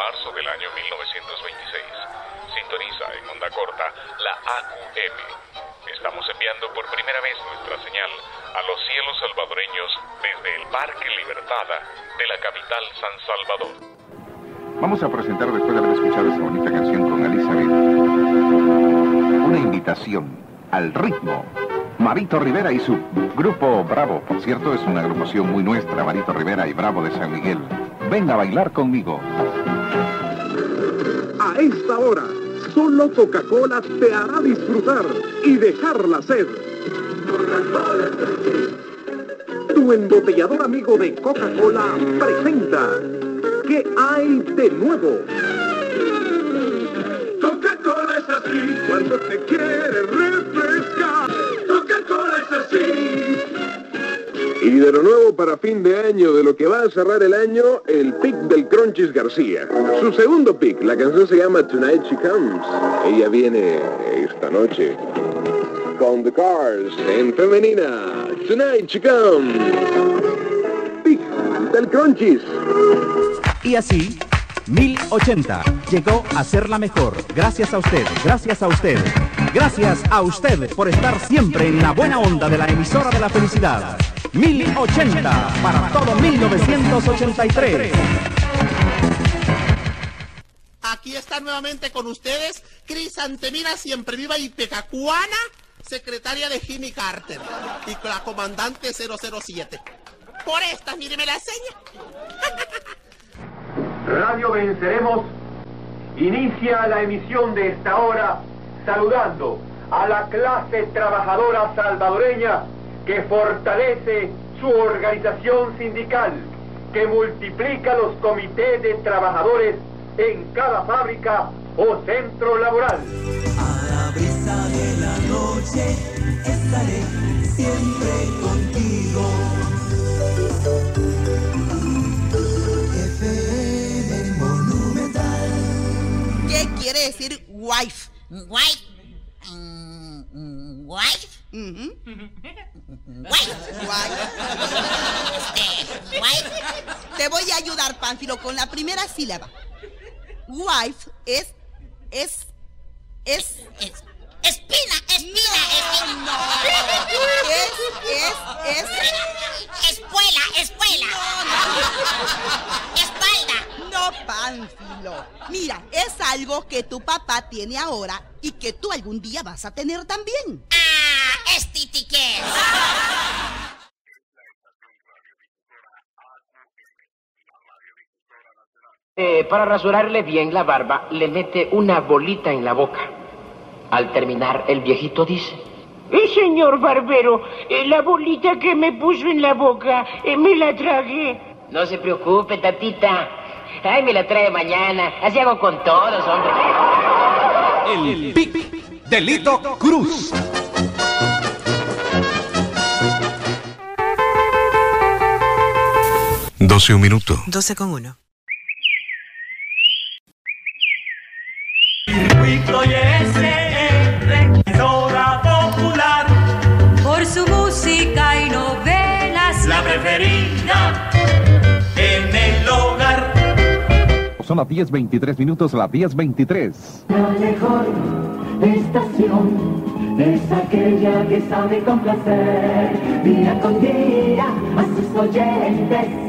marzo del año 1926. Sintoniza en onda corta la AQM. Estamos enviando por primera vez nuestra señal a los cielos salvadoreños desde el Parque Libertada de la capital San Salvador. Vamos a presentar después de haber escuchado esa bonita canción con Elizabeth una invitación al ritmo. Marito Rivera y su grupo Bravo, por cierto, es una agrupación muy nuestra, Marito Rivera y Bravo de San Miguel. Venga a bailar conmigo. A esta hora, solo Coca-Cola te hará disfrutar y dejar la sed. Tu embotellador amigo de Coca-Cola presenta ¿Qué hay de nuevo? Coca-Cola es así cuando te quiere Y de lo nuevo para fin de año, de lo que va a cerrar el año, el pick del Cronchis García. Su segundo pick, la canción se llama Tonight She Comes. Ella viene esta noche con The Cars en femenina. Tonight She Comes. Pick del Cronchis. Y así, 1080 llegó a ser la mejor. Gracias a usted, gracias a usted. Gracias a usted por estar siempre en la buena onda de la emisora de la felicidad. 1080 para todo 1983. Aquí está nuevamente con ustedes Crisantemina Siempre Viva y Pecacuana, secretaria de Jimmy Carter, y la comandante 007. Por esta, míreme la seña. Radio Venceremos inicia la emisión de esta hora saludando a la clase trabajadora salvadoreña que fortalece su organización sindical, que multiplica los comités de trabajadores en cada fábrica o centro laboral. A la brisa de la noche estaré siempre contigo. FM Monumental. ¿Qué quiere decir wife? Wife. Mm, mm, wife. Wife. Wife. Este, wife. Te voy a ayudar, Pánfilo, con la primera sílaba. Wife es. es. es. Es- espina, espina, No, espina. no. Es. es. es. Espuela, espuela. Espalda. No, Pánfilo. Mira, es algo que tu papá tiene ahora y que tú algún día vas a tener también. Ah, estitiques. Eh, para rasurarle bien la barba, le mete una bolita en la boca. Al terminar, el viejito dice... Eh, señor barbero, eh, la bolita que me puso en la boca, eh, me la tragué. No se preocupe, tatita. Ay, me la trae mañana. Así hago con todos, hombre. El Pic Delito Cruz. Doce un minuto. 12 con 1. popular. Por su música y novelas. La preferida en el hogar. Son las 10.23 minutos, las 10.23. La mejor estación es aquella que sabe complacer día con día a sus oyentes.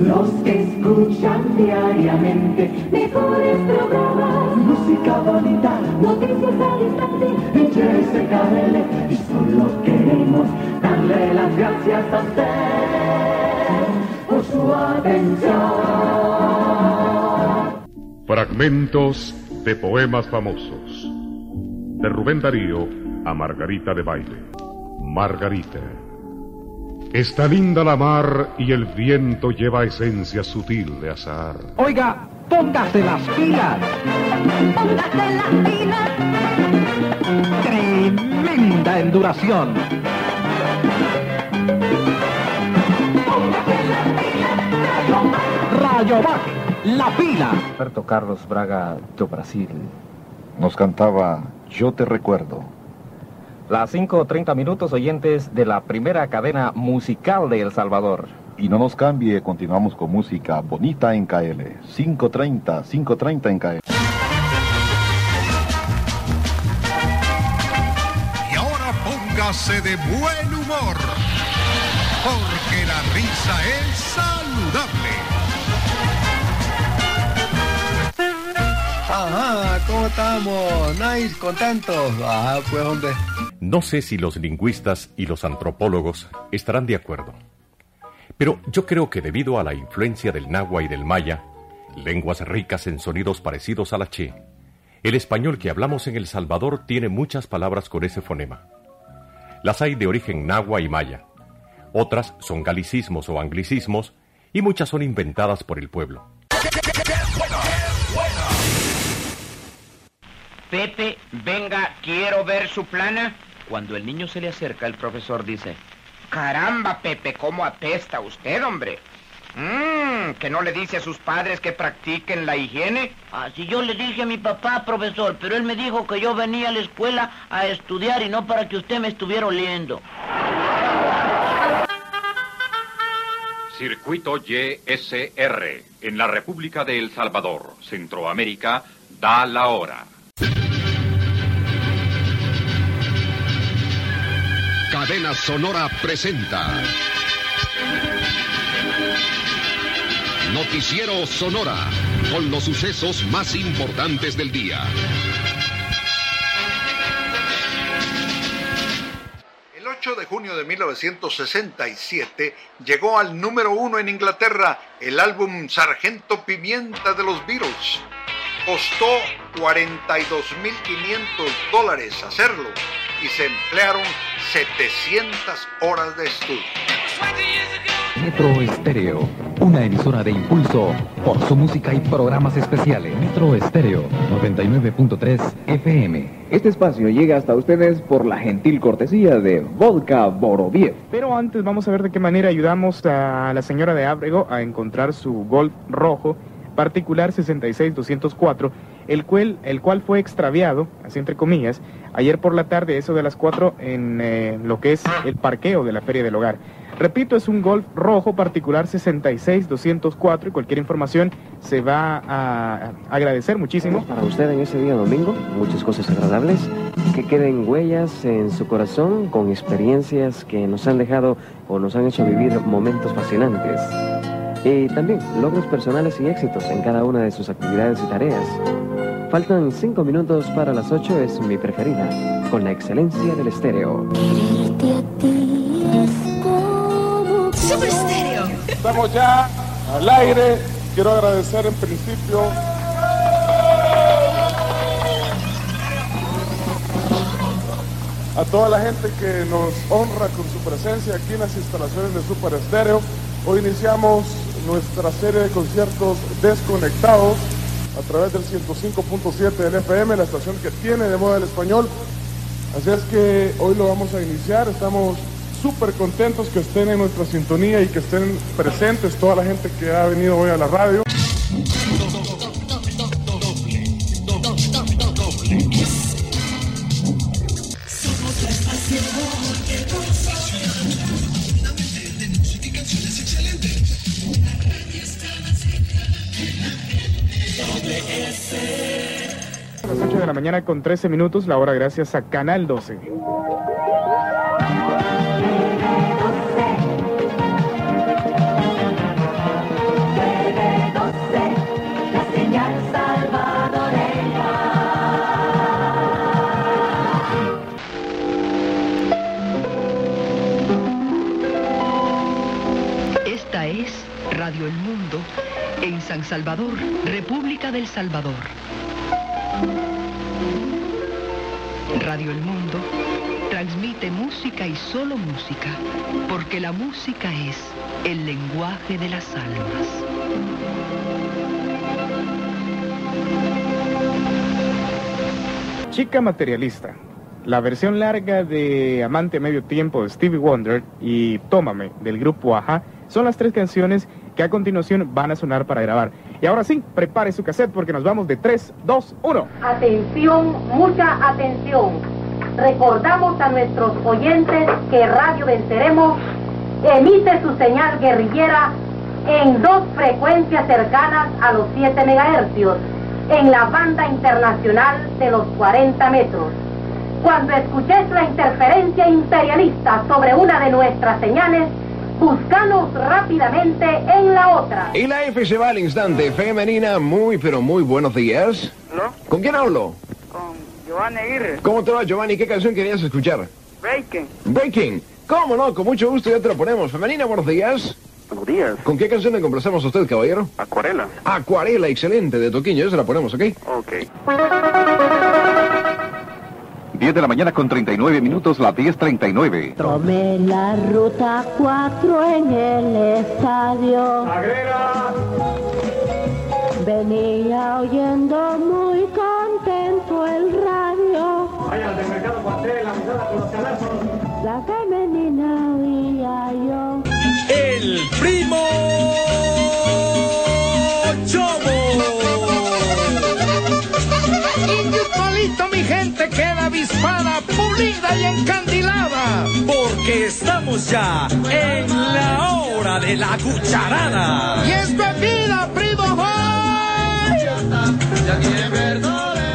Los que escuchan diariamente mejores programas, música bonita, noticias al instante, HSKL y solo queremos darle las gracias a usted por su atención. Fragmentos de poemas famosos. De Rubén Darío a Margarita de Baile. Margarita. Está linda la mar y el viento lleva esencia sutil de azar. Oiga, póngase las pilas. Póngase las pilas. Tremenda enduración. Rayovac, la pila. Alberto Carlos Braga do Brasil nos cantaba Yo te recuerdo. Las 5.30 minutos oyentes de la primera cadena musical de El Salvador. Y no nos cambie, continuamos con música bonita en KL. 5.30, 5.30 en KL. Y ahora póngase de buen humor, porque la risa es saludable. Ajá, ¿cómo estamos? Nice, contentos. Ah, pues hombre. No sé si los lingüistas y los antropólogos estarán de acuerdo. Pero yo creo que debido a la influencia del náhuatl y del maya, lenguas ricas en sonidos parecidos a la che, el español que hablamos en El Salvador tiene muchas palabras con ese fonema. Las hay de origen náhuatl y maya. Otras son galicismos o anglicismos y muchas son inventadas por el pueblo. Pepe, venga, quiero ver su plana. Cuando el niño se le acerca, el profesor dice, Caramba, Pepe, ¿cómo apesta usted, hombre? Mmm, ¿que no le dice a sus padres que practiquen la higiene? Así yo le dije a mi papá, profesor, pero él me dijo que yo venía a la escuela a estudiar y no para que usted me estuviera oliendo. Circuito YSR, en la República de El Salvador, Centroamérica, da la hora. Cadena Sonora presenta. Noticiero Sonora, con los sucesos más importantes del día. El 8 de junio de 1967 llegó al número uno en Inglaterra el álbum Sargento Pimienta de los Beatles. Costó 42.500 dólares hacerlo y se emplearon 700 horas de estudio. Metro Estéreo, una emisora de impulso por su música y programas especiales. Metro Estéreo 99.3 FM. Este espacio llega hasta ustedes por la gentil cortesía de Vodka Boroviev. Pero antes vamos a ver de qué manera ayudamos a la señora de Ábrego a encontrar su Golf rojo particular 66204, el cual, fue extraviado, así entre comillas, ayer por la tarde, eso de las 4, en eh, lo que es el parqueo de la Feria del Hogar. Repito, es un Golf rojo particular 66204 y cualquier información se va a agradecer muchísimo. Para usted en ese día domingo, muchas cosas agradables, que queden huellas en su corazón con experiencias que nos han dejado o nos han hecho vivir momentos fascinantes. Y también logros personales y éxitos en cada una de sus actividades y tareas. Faltan cinco minutos para las ocho, es mi preferida, con la excelencia del estéreo. Super Estéreo. Estamos ya al aire. Quiero agradecer en principio a toda la gente que nos honra con su presencia aquí en las instalaciones de Super Estéreo. Hoy iniciamos nuestra serie de conciertos desconectados a través del 105.7 del FM, la estación que tiene de moda el español. Así es que hoy lo vamos a iniciar. Estamos súper contentos que estén en nuestra sintonía y que estén presentes toda la gente que ha venido hoy a la radio. Mañana con 13 minutos, la hora gracias a Canal 12. La señal salvadoreña. Esta es Radio El Mundo en San Salvador, República del Salvador. El Mundo transmite música y solo música, porque la música es el lenguaje de las almas. Chica Materialista, la versión larga de Amante a Medio Tiempo de Stevie Wonder y Tómame del grupo Aja son las tres canciones que a continuación van a sonar para grabar. Y ahora sí, prepare su cassette porque nos vamos de 3, 2, 1. Atención, mucha atención. Recordamos a nuestros oyentes que Radio Venceremos emite su señal guerrillera en dos frecuencias cercanas a los 7 megahercios, en la banda internacional de los 40 metros. Cuando escuches la interferencia imperialista sobre una de nuestras señales, búscanos rápidamente en la otra. Y la F se va al instante. Femenina, muy pero muy buenos días. ¿No? ¿Con quién hablo? Con Giovanni Aguirre. ¿Cómo te va, Giovanni? ¿Qué canción querías escuchar? Breaking. Breaking. ¿Cómo no? Con mucho gusto ya te lo ponemos. Femenina, buenos días. Buenos días. ¿Con qué canción le complacemos a usted, caballero? Acuarela. Acuarela, excelente, de Toquiño. Ya se la ponemos, ¿ok? Ok. 10 de la mañana con 39 minutos, la 10.39. Tomé la ruta 4 en el estadio. Venía oyendo muy contento el radio. La femenina oía yo. El primo Chobo. Individualito, mi gente, avispada, pulida y encandilada. Porque estamos ya en la hora de la cucharada. Y es bebida, primo.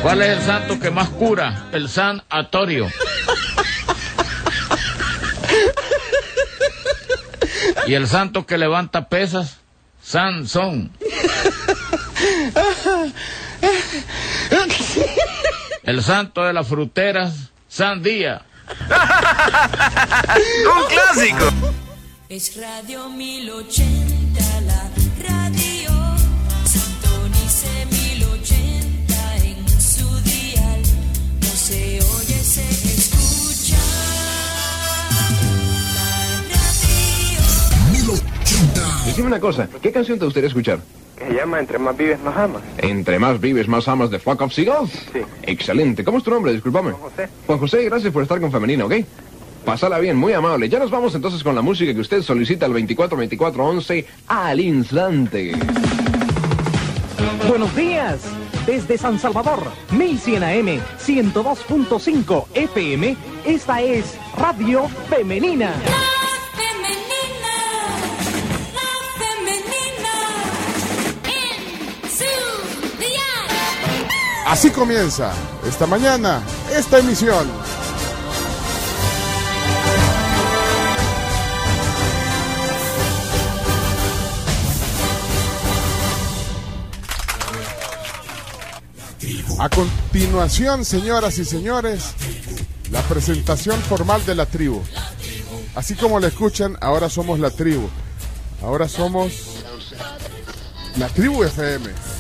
¿Cuál es el santo que más cura? El San Atorio. Y el santo que levanta pesas, Sansón. El santo de las fruteras, Sandía. Un clásico. Es Radio 1080, la radio. Sintonice 1080 en su dial. No se oye, se escucha. Dime una cosa, ¿qué canción te gustaría escuchar? Que se llama Entre más vives, más amas. Entre más vives, más amas de Flock of Seagulls. Sí. Excelente. ¿Cómo es tu nombre? Discúlpame. Juan José. Juan José, gracias por estar con Femenina, ¿ok? Pásala bien, muy amable. Ya nos vamos entonces con la música que usted solicita al 242411 al instante. Buenos días. Desde San Salvador, 1100 AM, 102.5 FM, esta es Radio Femenina. Así comienza esta mañana esta emisión. A continuación, señoras y señores, la presentación formal de la tribu. Así como la escuchan, ahora somos la tribu. Ahora somos la tribu FM.